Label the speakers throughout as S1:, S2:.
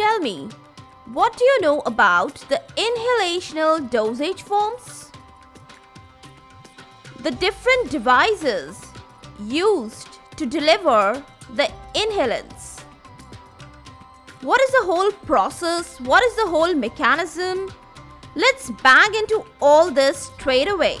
S1: Tell me, what do you know about the inhalational dosage forms? The different devices used to deliver the inhalants. What is the whole process? What is the whole mechanism? Let's bang into all this straight away.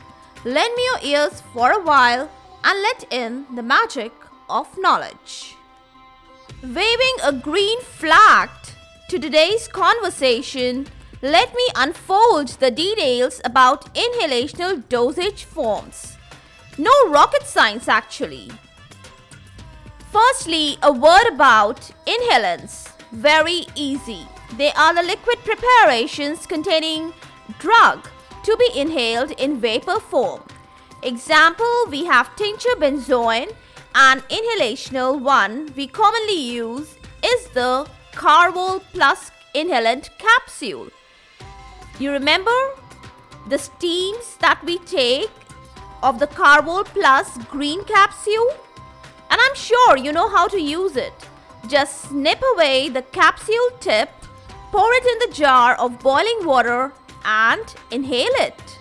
S1: Lend me your ears for a while and let in the magic of knowledge. Waving a green flag to today's conversation, let me unfold the details about inhalational dosage forms. No rocket science actually. Firstly, a word about inhalants. Very easy. They are the liquid preparations containing drug to be inhaled in vapor form. Example, we have tincture benzoin and inhalational one we commonly use is the Karvol Plus inhalant capsule. You remember the steams that we take of the Karvol Plus green capsule? And I'm sure you know how to use it. Just snip away the capsule tip, pour it in the jar of boiling water and inhale it.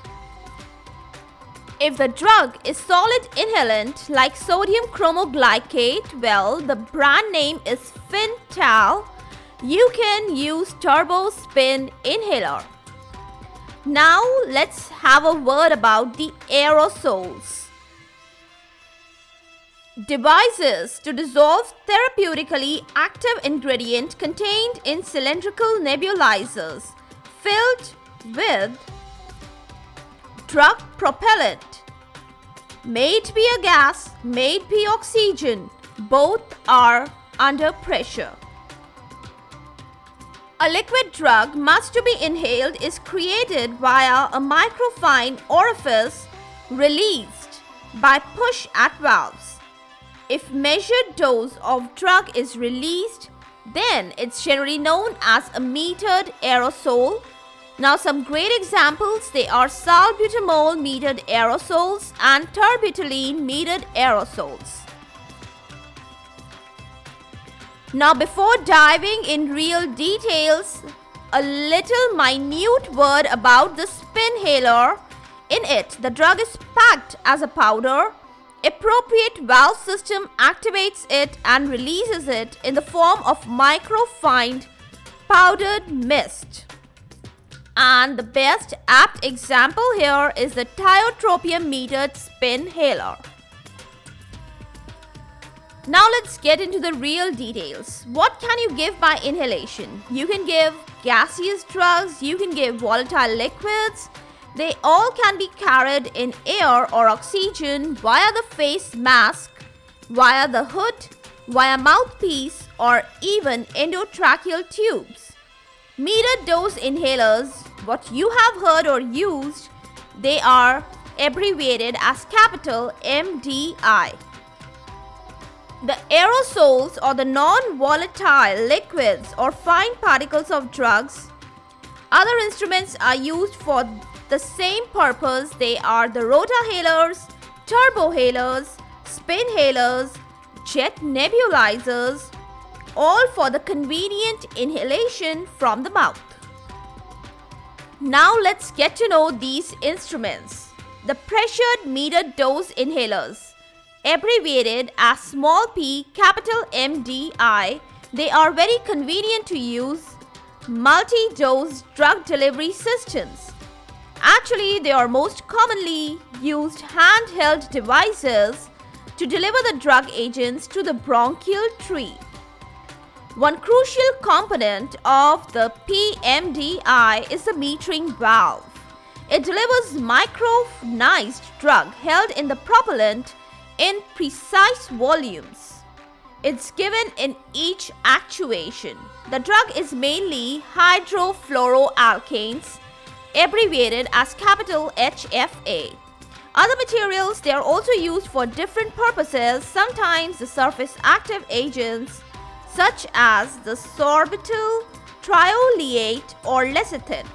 S1: If the drug is solid inhalant like sodium cromoglycate, well, the brand name is Fintal, you can use Turbo Spin Inhaler. Now let's have a word about the aerosols. Devices to dissolve therapeutically active ingredient contained in cylindrical nebulizers filled with drug propellant. May it be a gas, may it be oxygen, both are under pressure. A liquid drug must to be inhaled is created via a microfine orifice released by push at valves. If measured dose of drug is released, then it's generally known as a metered aerosol now some great examples they are salbutamol metered aerosols and terbutaline metered aerosols. Now before diving in real details, a little minute word about the spinhaler. In it, the drug is packed as a powder. Appropriate valve system activates it and releases it in the form of microfined powdered mist. And the best apt example here is the tiotropium metered spin spinhaler. Now let's get into the real details. What can you give by inhalation? You can give gaseous drugs, you can give volatile liquids. They all can be carried in air or oxygen via the face mask, via the hood, via mouthpiece, or even endotracheal tubes. Metered dose inhalers what you have heard or used, they are abbreviated as capital MDI. The aerosols or the non volatile liquids or fine particles of drugs. Other instruments are used for the same purpose. They are the rotahalers, turbohalers, spinhalers, jet nebulizers, all for the convenient inhalation from the mouth. Now let's get to know these instruments. The pressured metered dose inhalers, abbreviated as small p capital MDI, they are very convenient to use multi-dose drug delivery systems. Actually, they are most commonly used handheld devices to deliver the drug agents to the bronchial tree. One crucial component of the PMDI is the metering valve. It delivers micronized drug held in the propellant in precise volumes. it's given in each actuation. The drug is mainly hydrofluoroalkanes, abbreviated as capital HFA. Other materials they are also used for different purposes, sometimes the surface active agents such as the sorbitan, trioleate or lecithin.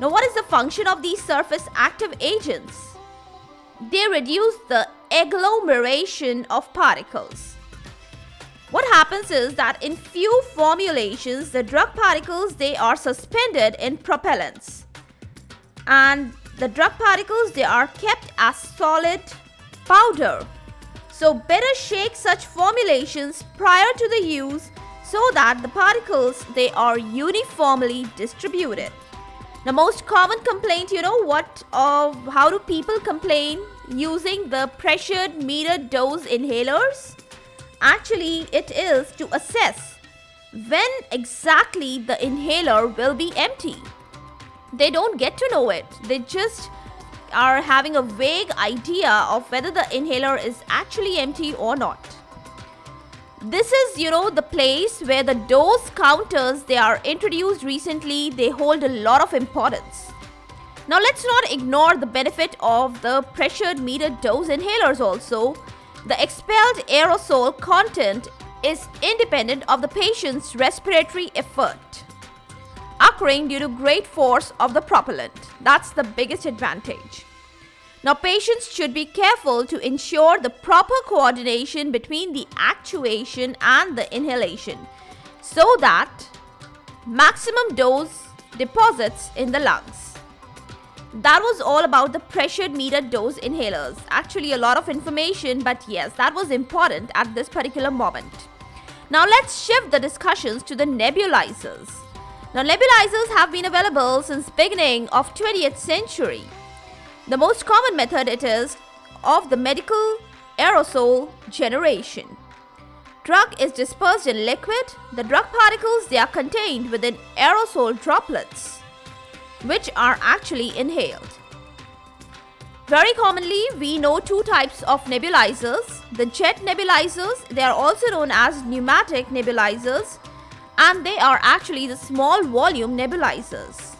S1: Now what is the function of these surface active agents? They reduce the agglomeration of particles. What happens is that in few formulations, the drug particles they are suspended in propellants. And the drug particles they are kept as solid powder. So better shake such formulations prior to the use so that the particles they are uniformly distributed. The most common complaint, you know what of how do people complain using the pressured meter dose inhalers? Actually, it is to assess when exactly the inhaler will be empty. They don't get to know it. They just are having a vague idea of whether the inhaler is actually empty or not. This is, you know, the place where the dose counters they are introduced recently, they hold a lot of importance. Now let's not ignore the benefit of the pressured meter dose inhalers also the expelled aerosol content is independent of the patient's respiratory effort, due to great force of the propellant. That's the biggest advantage. Now, patients should be careful to ensure the proper coordination between the actuation and the inhalation so that maximum dose deposits in the lungs that was all about the pressured meter dose inhalers. Actually, a lot of information, but yes, that was important at this particular moment. Now, let's shift the discussions to the nebulizers. Now, nebulizers have been available since beginning of 20th century. The most common method it is of the medical aerosol generation. Drug is dispersed in liquid. The drug particles they are contained within aerosol droplets which are actually inhaled. Very commonly, we know two types of nebulizers. The jet nebulizers, they are also known as pneumatic nebulizers and they are actually the small volume nebulizers.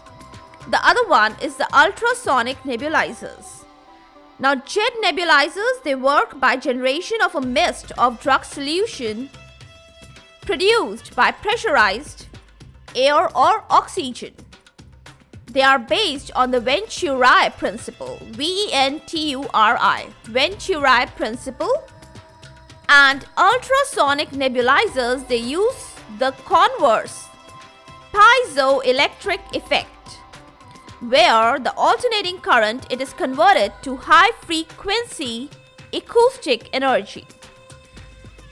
S1: The other one is the ultrasonic nebulizers. Now jet nebulizers, they work by generation of a mist of drug solution produced by pressurized air or oxygen. They are based on the Venturi principle, V E N T U R I, Venturi principle. And ultrasonic nebulizers, they use the converse piezoelectric effect, where the alternating current it is converted to high frequency acoustic energy.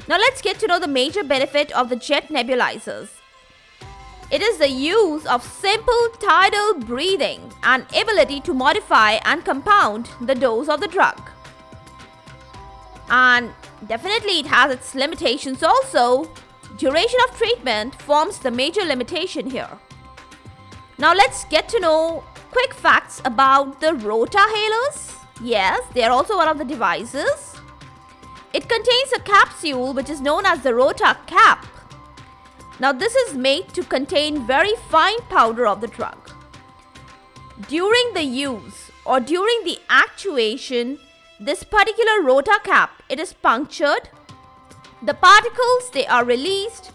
S1: Now let's get to know the major benefit of the jet nebulizers. It is the use of simple tidal breathing and ability to modify and compound the dose of the drug. And definitely it has its limitations also. Duration of treatment forms the major limitation here. Now let's get to know quick facts about the rotahalers. Yes, they are also one of the devices. It contains a capsule which is known as the rota cap now this is made to contain very fine powder of the drug. During the use or during the actuation, this particular rota cap it is punctured. The particles they are released,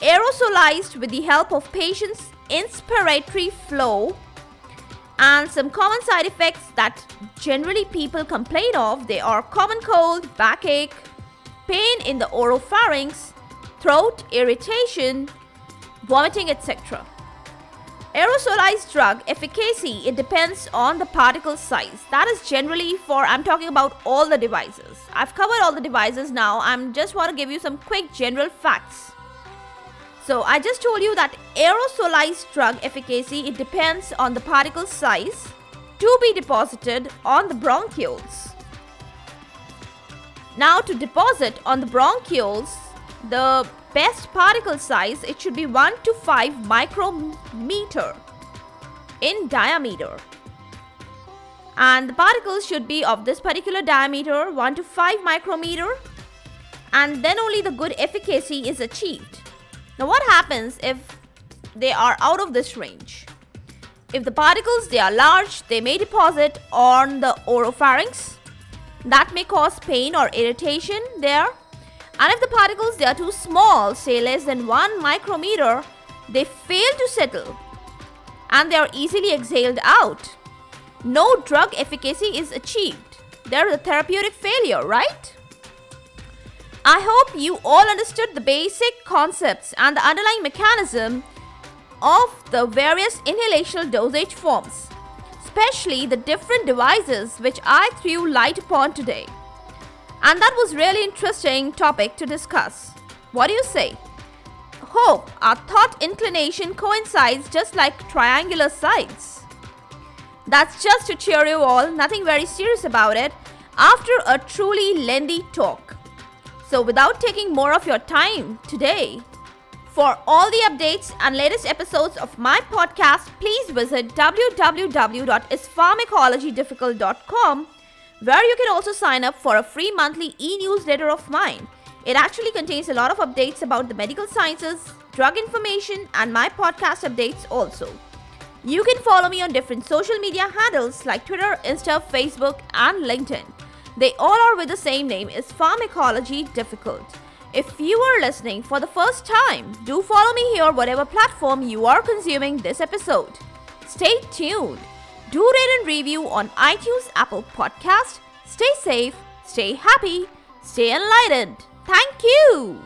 S1: aerosolized with the help of patient's inspiratory flow and some common side effects that generally people complain of they are common cold, backache, pain in the oropharynx, throat irritation, vomiting, etc. Aerosolized drug efficacy it depends on the particle size. That is generally for I'm talking about all the devices. I've covered all the devices now. I'm just want to give you some quick general facts. So I just told you that aerosolized drug efficacy it depends on the particle size to be deposited on the bronchioles. Now to deposit on the bronchioles the best particle size it should be 1 to 5 micrometer in diameter and the particles should be of this particular diameter 1 to 5 micrometer and then only the good efficacy is achieved. Now, what happens if they are out of this range? If the particles they are large, they may deposit on the oropharynx. That may cause pain or irritation there. And if the particles they are too small, say less than 1 micrometer, they fail to settle and they are easily exhaled out. No drug efficacy is achieved. There is a therapeutic failure, right? I hope you all understood the basic concepts and the underlying mechanism of the various inhalational dosage forms, especially the different devices which I threw light upon today. And that was really interesting topic to discuss. What do you say? Hope our thought inclination coincides just like triangular sides. That's just to cheer you all, nothing very serious about it, after a truly lengthy talk. So, without taking more of your time today, for all the updates and latest episodes of my podcast, please visit www.ispharmacologydifficult.com, where you can also sign up for a free monthly e newsletter of mine. It actually contains a lot of updates about the medical sciences, drug information, and my podcast updates also. You can follow me on different social media handles like Twitter, Insta, Facebook, and LinkedIn. They all are with the same name is Pharmacology Difficult. If you are listening for the first time, do follow me here whatever platform you are consuming this episode. Stay tuned. Do rate and review on iTunes, Apple Podcast. Stay safe, stay happy, stay enlightened. Thank you.